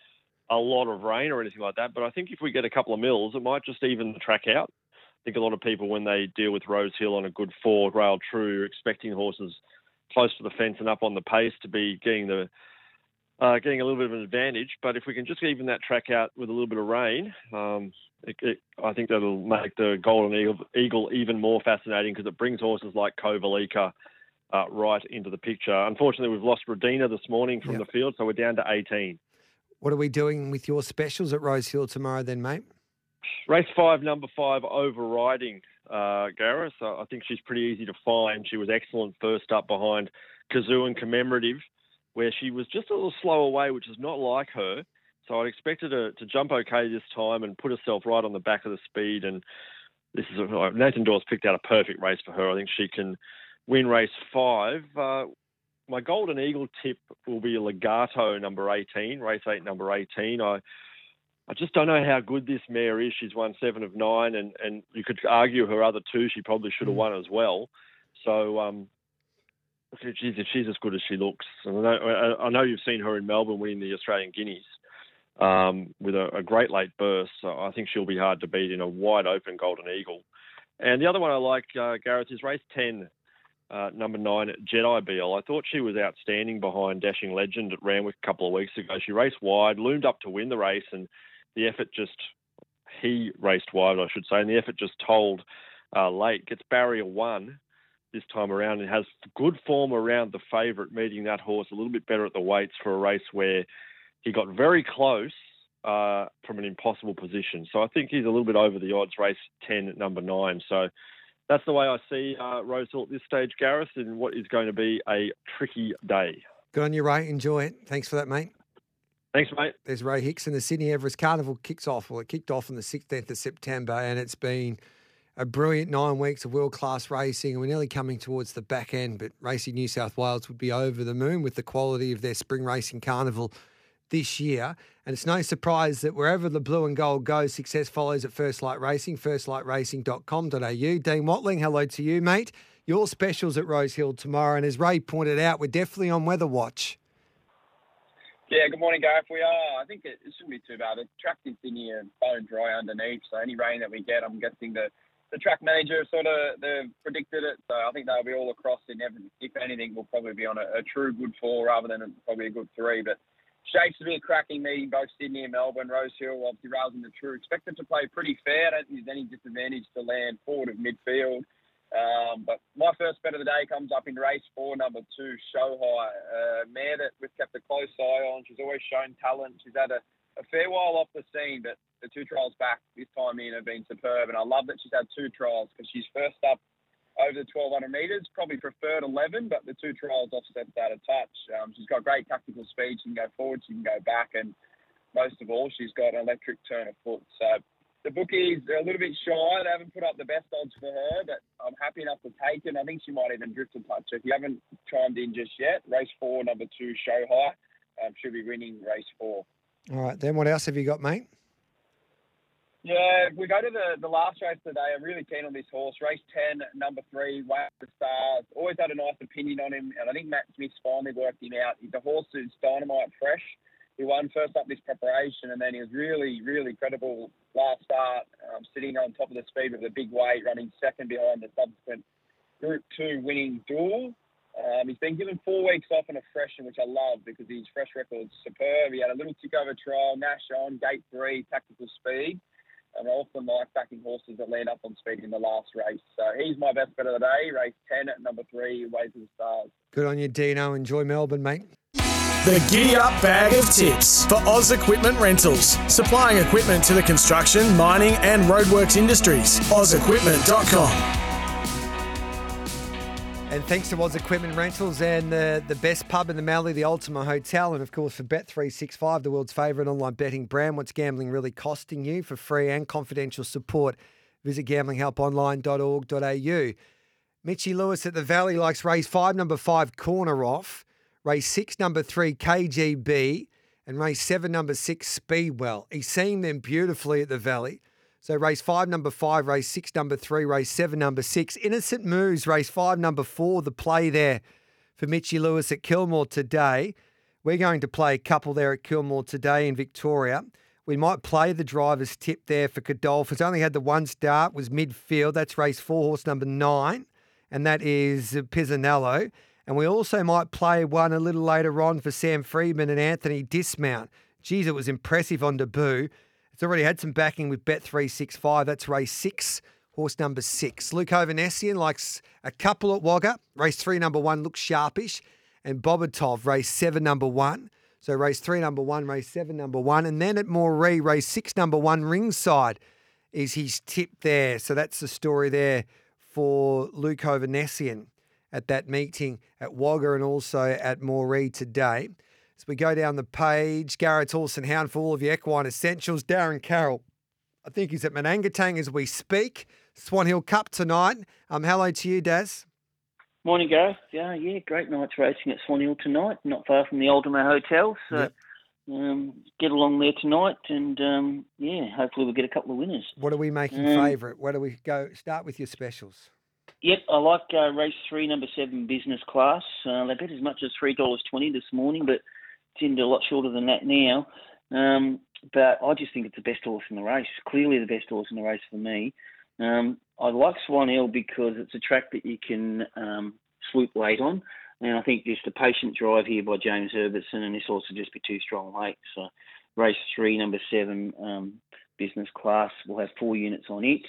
a lot of rain or anything like that, but I think if we get a couple of mils, it might just even the track out. I think a lot of people, when they deal with Rose Hill on a good four rail true, are expecting horses close to the fence and up on the pace to be getting the uh, getting a little bit of an advantage. But if we can just even that track out with a little bit of rain, um, it, it, I think that'll make the Golden Eagle, Eagle even more fascinating because it brings horses like Kovalica uh, right into the picture. Unfortunately, we've lost Radina this morning from yep. the field, so we're down to 18. What are we doing with your specials at Rose Hill tomorrow then, mate? Race five, number five, overriding uh, Gareth. I think she's pretty easy to find. She was excellent first up behind Kazoo and Commemorative where she was just a little slow away, which is not like her. So I'd expected her to jump okay this time and put herself right on the back of the speed. And this is a, Nathan Dawes picked out a perfect race for her. I think she can win race five. Uh, my Golden Eagle tip will be Legato number 18, race eight number 18. I I just don't know how good this mare is. She's won seven of nine, and, and you could argue her other two she probably should have mm. won as well. So um, she's, she's as good as she looks. And I know, I know you've seen her in Melbourne winning the Australian Guineas um, with a, a, great late burst. So I think she'll be hard to beat in a wide open Golden Eagle. And the other one I like, uh, Gareth, is race 10, uh, number nine, Jedi Beal. I thought she was outstanding behind Dashing Legend at Randwick a couple of weeks ago. She raced wide, loomed up to win the race, and the effort just, he raced wide, I should say, and the effort just told uh, late. Gets barrier one this time around and has good form around the favourite, meeting that horse a little bit better at the weights for a race where he got very close uh, from an impossible position. So I think he's a little bit over the odds, race 10 at number nine. So that's the way I see uh, Rosehill at this stage, Gareth, in what is going to be a tricky day. Good on you, Ray. Enjoy it. Thanks for that, mate. Thanks, mate. There's Ray Hickson the Sydney Everest Carnival kicks off. Well, it kicked off on the 16th of September, and it's been – a brilliant nine weeks of world class racing, and we're nearly coming towards the back end. But Racing New South Wales would be over the moon with the quality of their spring racing carnival this year. And it's no surprise that wherever the blue and gold goes, success follows at First Light Racing, firstlightracing.com.au. Dean Watling, hello to you, mate. Your specials at Rose Hill tomorrow. And as Ray pointed out, we're definitely on weather watch. Yeah, good morning, Gareth. We are. I think it, it shouldn't be too bad. The track is in here bone dry underneath, so any rain that we get, I'm guessing the the track manager sort of they've predicted it, so I think they'll be all across in every, if anything, we'll probably be on a, a, true good four rather than a, probably a good three. But shapes to be a cracking meeting, both Sydney and Melbourne. Rose Hill obviously raising the true. Expect them to play pretty fair. I don't think there's any disadvantage to land forward of midfield. Um, but my first bet of the day comes up in race four, number two, Show High. Uh, mare that we've kept a close eye on. She's always shown talent. She's had a, a fair while off the scene, but the two trials back this time in have been superb, and I love that she's had two trials because she's first up over the 1200 metres. Probably preferred 11, but the two trials offset that a touch. Um, she's got great tactical speed. She can go forward, she can go back, and most of all, she's got an electric turn of foot. So the bookies are a little bit shy. They haven't put up the best odds for her, but I'm happy enough to take it. I think she might even drift a touch. If you haven't chimed in just yet, race four, number two, Show High, um, should be winning race four. All right, then what else have you got, mate? Yeah, we go to the, the last race today. I'm really keen on this horse. Race 10, number three, Way the Stars. Always had a nice opinion on him, and I think Matt Smith's finally worked him out. The horse is dynamite fresh. He won first up this preparation, and then he was really, really credible last start, um, sitting on top of the speed with a big weight, running second behind the subsequent Group 2 winning duel. Um, he's been given four weeks off in a freshen, which I love because his fresh record's superb. He had a little tick over trial, Nash on, gate three, tactical speed and I often like backing horses that land up on speed in the last race. So he's my best bet of the day. Race 10 at number three, Ways of the Stars. Good on you, Dino. Enjoy Melbourne, mate. The Giddy Up Bag of Tips for Oz Equipment Rentals. Supplying equipment to the construction, mining, and roadworks industries. OzEquipment.com. And thanks to Oz Equipment Rentals and the, the best pub in the Mallee, the Ultima Hotel. And of course, for Bet365, the world's favourite online betting brand. What's gambling really costing you? For free and confidential support, visit gamblinghelponline.org.au. Mitchy Lewis at the Valley likes race five, number five, corner off. Race six, number three, KGB. and race seven, number six, Speedwell. He's seeing them beautifully at the Valley. So race five, number five, race six, number three, race seven, number six. Innocent Moves, race five, number four, the play there for Mitchy Lewis at Kilmore today. We're going to play a couple there at Kilmore today in Victoria. We might play the driver's tip there for Godolph. It's only had the one start, was midfield. That's race four, horse number nine, and that is Pizzanello. And we also might play one a little later on for Sam Freedman and Anthony Dismount. Geez, it was impressive on debut. It's already had some backing with Bet365. That's race six, horse number six. Luke Ovanessian likes a couple at Wagga. Race three, number one, looks sharpish. And Bobatov, race seven, number one. So race three, number one, race seven, number one. And then at Moree, race six, number one, ringside is his tip there. So that's the story there for Luke Ovanessian at that meeting at Wagga and also at Moree today. As we go down the page, Garrards Horse and Hound for all of your equine essentials. Darren Carroll, I think he's at Manangatang as we speak. Swan Hill Cup tonight. Um, hello to you, Daz. Morning, Gareth. Yeah, yeah, great night's racing at Swan Hill tonight, not far from the Ultima Hotel. So Yep. um, get along there tonight, and um, yeah, hopefully we'll get a couple of winners. What are we making Um, favourite? Where do we go? Start with your specials. Yep, I like uh, race three, number seven, business class. Uh, they bet as much as three dollars twenty this morning, but into a lot shorter than that now. Um, but I just think it's the best horse in the race. Clearly, the best horse in the race for me. Um, I like Swan Hill because it's a track that you can um, swoop late on, and I think just a patient drive here by James Herbertson, and this horse will just be too strong late. So, race three, number seven, um, business class will have four units on it.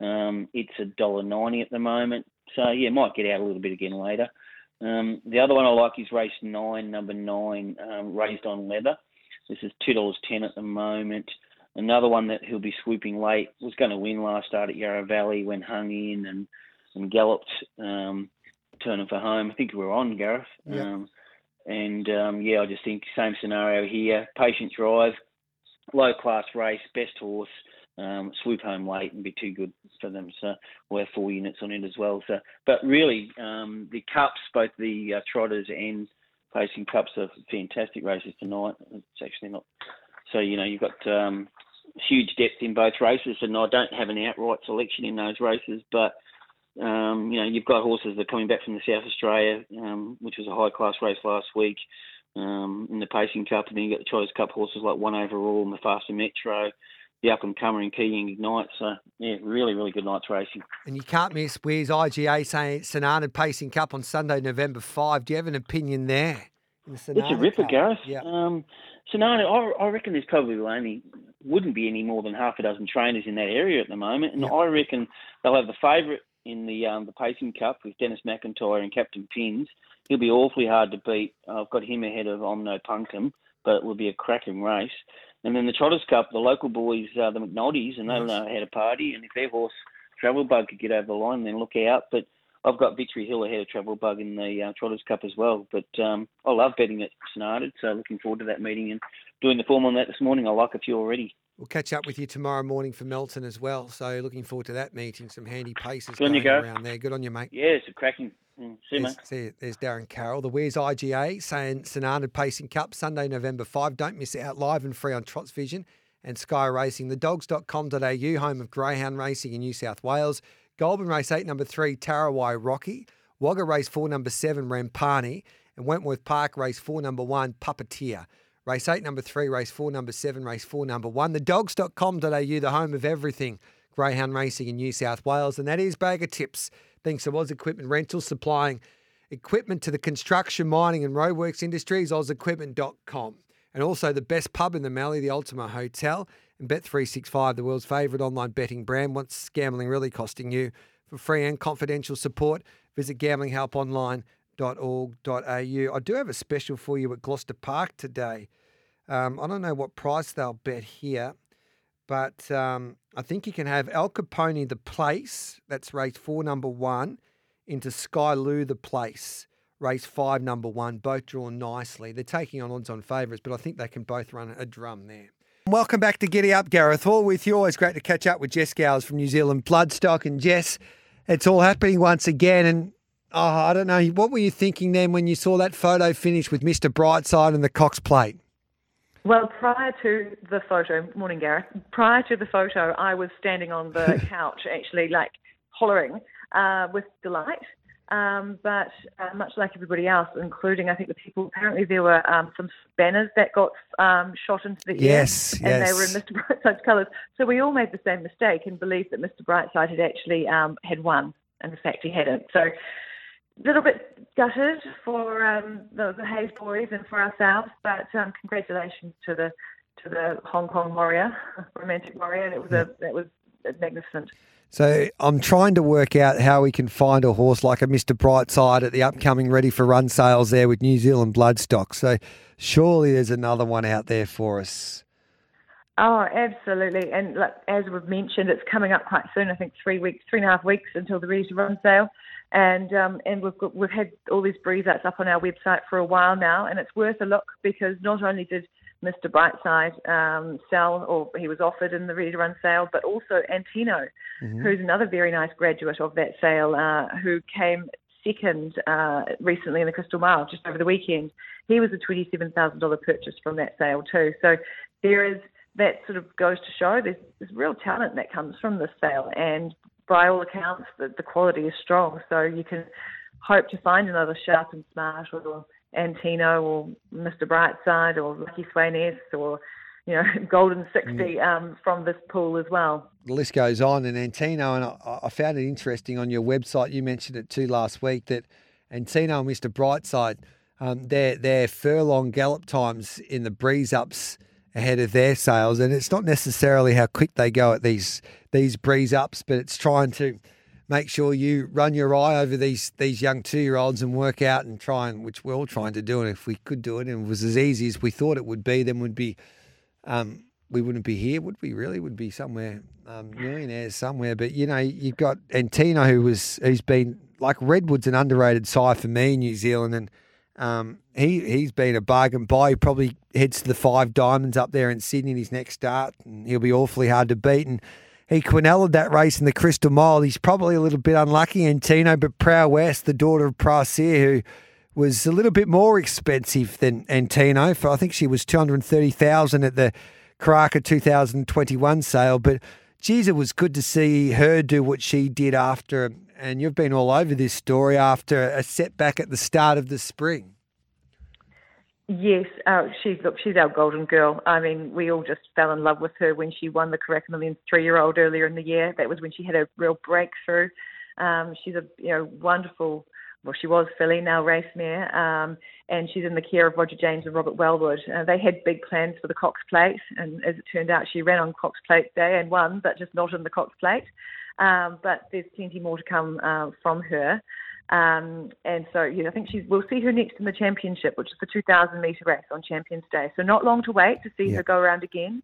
Um, it's a dollar ninety at the moment, so yeah, might get out a little bit again later. Um, the other one I like is race nine, number nine, um, raised on leather. This is two dollars ten at the moment. Another one that he'll be swooping late was going to win last start at Yarra Valley when hung in and and galloped, um, turning for home. I think we were on Gareth. Yeah. Um, and um, yeah, I just think same scenario here. Patient drive, low class race, best horse. Um, swoop home late and be too good for them. So have four units on it as well. So, but really, um, the cups, both the uh, trotters and pacing cups, are fantastic races tonight. It's actually not. So you know you've got um, huge depth in both races, and I don't have an outright selection in those races, but. Um, you know, you've got horses that are coming back from the South Australia, um, which was a high class race last week um, in the Pacing Cup, and then you've got the Choice Cup horses like One Overall and the Faster Metro, the Up and Comer and Keying Ignite. So, yeah, really, really good night's racing. And you can't miss Weir's IGA saying Sonata Pacing Cup on Sunday, November 5. Do you have an opinion there? the It's a ripper, Cup? Gareth. Yeah. Um, Sonata, I, I reckon there's probably only wouldn't be any more than half a dozen trainers in that area at the moment, and Yep. I reckon they'll have the favourite in the um, the Pacing Cup with Dennis McIntyre and Captain Pins. He'll be awfully hard to beat. I've got him ahead of Omno Punkum, but it will be a cracking race. And then the Trotters Cup, the local boys, uh, the McNultys, and they'll Yes. know how to party. And if their horse Travel Bug could get over the line, then look out. But I've got Victory Hill ahead of Travel Bug in the uh, Trotters Cup as well. But um, I love betting at Sonata, so looking forward to that meeting and doing the form on that this morning. I like a few already. We'll catch up with you tomorrow morning for Melton as well. So looking forward to that meeting. Some handy paces Good you, going Gareth. around there. Good on you, mate. Yeah, it's a cracking. Mm, see There's, there's Darren Carroll. The Wears IGA saying Sonata Pacing Cup, Sunday, November 5. Don't miss out. Live and free on Trots Vision and Sky Racing. Thedogs.com.au, home of Greyhound Racing in New South Wales. Goulburn Race 8, number 3, Tarawai Rocky. Wagga Race 4, number 7, Rampani. And Wentworth Park Race 4, number 1, Puppeteer. Race 8, number 3, Race 4, number 7, Race 4, number 1. Thedogs.com.au, the home of everything Greyhound Racing in New South Wales. And that is Bag of Tips. Thanks to Oz Equipment Rental, supplying equipment to the construction, mining, and roadworks industries, ozequipment.com. And also the best pub in the Mallee, the Ultima Hotel, and Bet365, the world's favourite online betting brand. What's gambling really costing you? For free and confidential support, visit gamblinghelponline.org.au. I do have a special for you at Gloucester Park today. Um, I don't know what price they'll bet here, but um, I think you can have El Capone the place, that's race four, number one, into Sky the place, race five, number one, both drawn nicely. They're taking on odds on favourites, but I think they can both run a drum there. Welcome back to Giddy Up, Gareth Hall with you. Always great to catch up with Jess Gowers from New Zealand Bloodstock. And Jess, it's all happening once again. And oh, I don't know, what were you thinking then when you saw that photo finish with Mr. Brightside and the Cox plate? Well, prior to the photo, morning Gareth, prior to the photo, I was standing on the [laughs] couch actually like hollering uh, with delight. Um, but uh, much like everybody else, including I think the people, apparently there were um, some banners that got um, shot into the yes, air, and yes. they were in Mr. Brightside's colours. So we all made the same mistake and believed that Mr. Brightside had actually um, had won, and in fact he hadn't. So little bit gutted for um, the, the Hayes boys and for ourselves, but um, congratulations to the to the Hong Kong warrior, [laughs] romantic warrior. It was a that was magnificent. So I'm trying to work out how we can find a horse like a Mr. Brightside at the upcoming Ready for Run sales there with New Zealand Bloodstock. So surely there's another one out there for us. Oh, absolutely. And like, as we've mentioned, it's coming up quite soon. I think three weeks, three and a half weeks until the Ready to Run sale. And um, and we've got, we've had all these breeze outs up on our website for a while now, and it's worth a look because not only did Mr. Brightside um, sell, or he was offered in the Ready to Run sale, but also Antino, Mm-hmm. who's another very nice graduate of that sale, uh, who came second uh, recently in the Crystal Mile just over the weekend. He was a $27,000 purchase from that sale too. So there is that sort of goes to show there's, there's real talent that comes from this sale, and by all accounts, the, the quality is strong. So you can hope to find another Sharp and Smart or Antino or Mr. Brightside or Lucky Swain S or you know [laughs] Golden 60 um, from this pool as well. The list goes on. And Antino, and I, I found it interesting on your website, you mentioned it too last week, that Antino and Mr. Brightside, um, their, their furlong gallop times in the breeze ups ahead of their sales. And it's not necessarily how quick they go at these these breeze ups, but it's trying to make sure you run your eye over these these young two year olds and work out and try and which we're all trying to do. And if we could do it and it was as easy as we thought it would be, then we'd be um, we wouldn't be here, would we? Really, would be somewhere um, millionaires somewhere. But you know, you've got Antino, who was who's been like Redwood's an underrated side for me in New Zealand, and um, he he's been a bargain buy. He probably heads to the Five Diamonds up there in Sydney in his next start, and he'll be awfully hard to beat. And he quinelled that race in the Crystal Mile. He's probably a little bit unlucky, Antino, but Prowess, the daughter of Proisir, who was a little bit more expensive than Antino. For I think she was two hundred thirty thousand at the Karaka 2021 sale. But geez, it was good to see her do what she did after. And you've been all over this story after a setback at the start of the spring. Yes, uh, she's look, she's our golden girl. I mean, we all just fell in love with her when she won the Karaka Millions three-year-old earlier in the year. That was when she had a real breakthrough. Um, she's a you know wonderful. Well, she was filly, now race mare, um, and she's in the care of Roger James and Robert Wellwood. Uh, they had big plans for the Cox Plate, and as it turned out, she ran on Cox Plate Day and won, but just not in the Cox Plate. Um, but there's plenty more to come uh, from her. Um, and so, yeah, I think she's. We'll see her next in the championship, which is the 2,000 metre race on Champions Day. So not long to wait to see her go around again.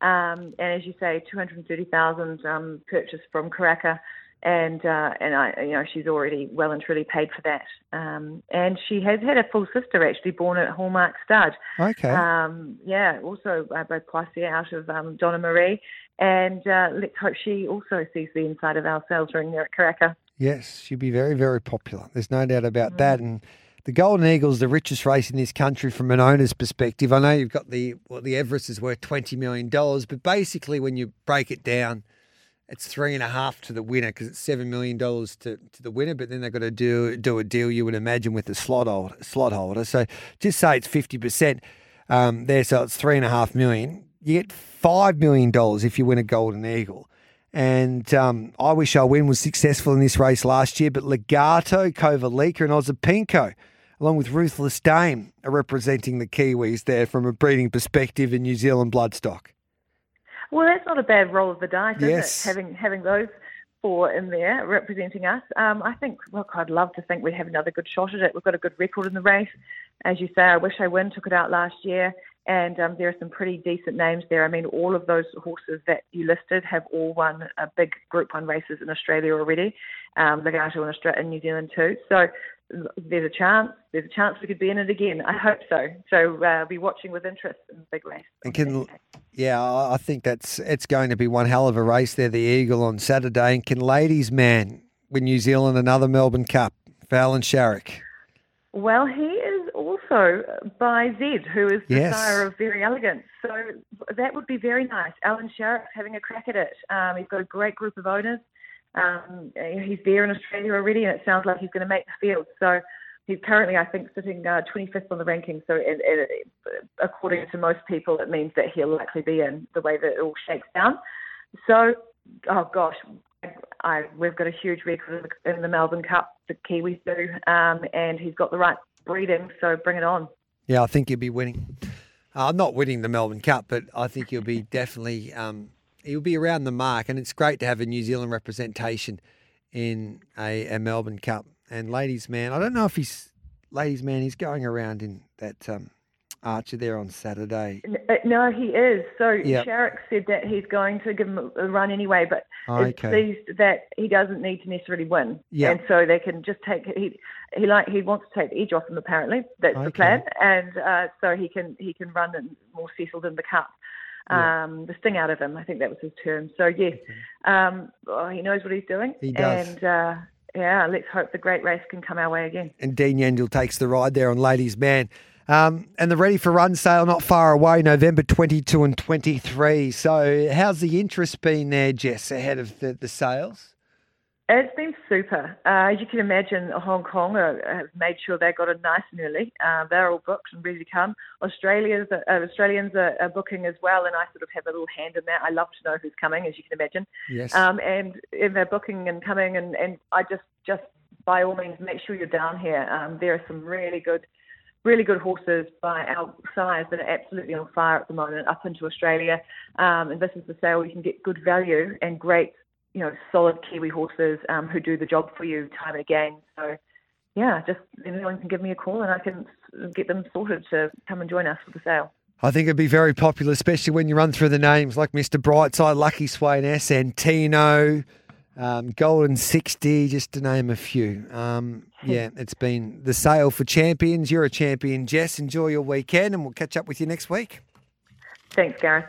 Um, and as you say, 230,000 um, purchase from Karaka, and uh, and I, you know, she's already well and truly paid for that. Um, and she has had a full sister actually born at Hallmark Stud. Okay. Um, yeah, also uh, by Proisir out of um, Donna Marie. And uh, let's hope she also sees the inside of our sales ring there at Karaka. Yes, she'd be very, very popular. There's no doubt about that. And the Golden Eagle's the richest race in this country from an owner's perspective. I know you've got the well, the Everest is worth twenty million dollars, but basically when you break it down, it's three and a half to the winner because it's seven million dollars to, to the winner. But then they've got to do do a deal you would imagine with the slot holder. Slot holder. So just say it's fifty percent um, there, so it's three and a half million. You get five million dollars if you win a Golden Eagle. And um, I wish I win was successful in this race last year, but Legato, Kovalica, and Osipenko, along with Ruthless Dame, are representing the Kiwis there from a breeding perspective in New Zealand bloodstock. Well, that's not a bad roll of the dice, is Yes. it? Having having those four in there representing us. Um, I think, look, I'd love to think we'd have another good shot at it. We've got a good record in the race. As you say, I wish I win took it out last year. And um, there are some pretty decent names there. I mean, all of those horses that you listed have all won uh, big Group One races in Australia already. Um, Legato in Australia, in New Zealand too. So there's a chance. There's a chance we could be in it again. I hope so. So uh, I'll be watching with interest in the big race. And can, yeah, I think that's it's going to be one hell of a race there, the Eagle on Saturday. And can ladies, man, win New Zealand another Melbourne Cup? Alan Sharrock. Well, he is also also by Zed, who is the Yes. sire of Very Elegant. So that would be very nice. Alan Sharrock's having a crack at it. Um, he's got a great group of owners. Um, he's there in Australia already, and it sounds like he's going to make the field. So he's currently, I think, sitting uh, 25th on the ranking. So according to most people, it means that he'll likely be in the way that it all shakes down. So, oh gosh, I, we've got a huge record in the, Melbourne Cup. The Kiwis do, um, and he's got the right breeding. So bring it on. Yeah, I think he'll be winning. Uh, I'm not winning the Melbourne Cup, but I think he'll be definitely um, he'll be around the mark, and it's great to have a New Zealand representation in a, a Melbourne Cup. And ladies man, I don't know if he's ladies man. He's going around in that um, Archer there on Saturday. Uh, No, he is. So Yep. Sharrock said that he's going to give him a run anyway, but it Okay. sees that he doesn't need to necessarily win. Yep. And so they can just take he he like he wants to take the edge off him apparently. That's Okay. the plan. And uh, so he can he can run and more settled in the cup. Yeah. Um, the sting out of him, I think that was his term. So yes, um, oh, he knows what he's doing. He does. And uh, yeah, let's hope the great race can come our way again. and Dean Yendall takes the ride there on Ladies Man. Um, and the Ready for Run sale not far away, November 22 and 23. So, how's the interest been there, Jess, ahead of the, the sales? It's been super. Uh, as you can imagine, Hong Kong uh, have made sure they got it nice and early. Uh, they're all booked and ready to come. Australia's, uh, Australians are, are booking as well, and I sort of have a little hand in that. I love to know who's coming, as you can imagine. Yes. Um, and, and they're booking and coming, and, and I just, just by all means, make sure you're down here. Um, there are some really good, really good horses by our size that are absolutely on fire at the moment up into Australia. Um, and this is the sale you can get good value and great, you know, solid Kiwi horses um, who do the job for you time and again. So, yeah, just anyone can give me a call and I can get them sorted to come and join us for the sale. I think it'd be very popular, especially when you run through the names like Mr. Brightside, Lucky Swain, Santino, um, Golden 60, just to name a few. Um, yeah, [laughs] it's been the sale for champions. You're a champion, Jess. Enjoy your weekend, and we'll catch up with you next week. Thanks, Gareth.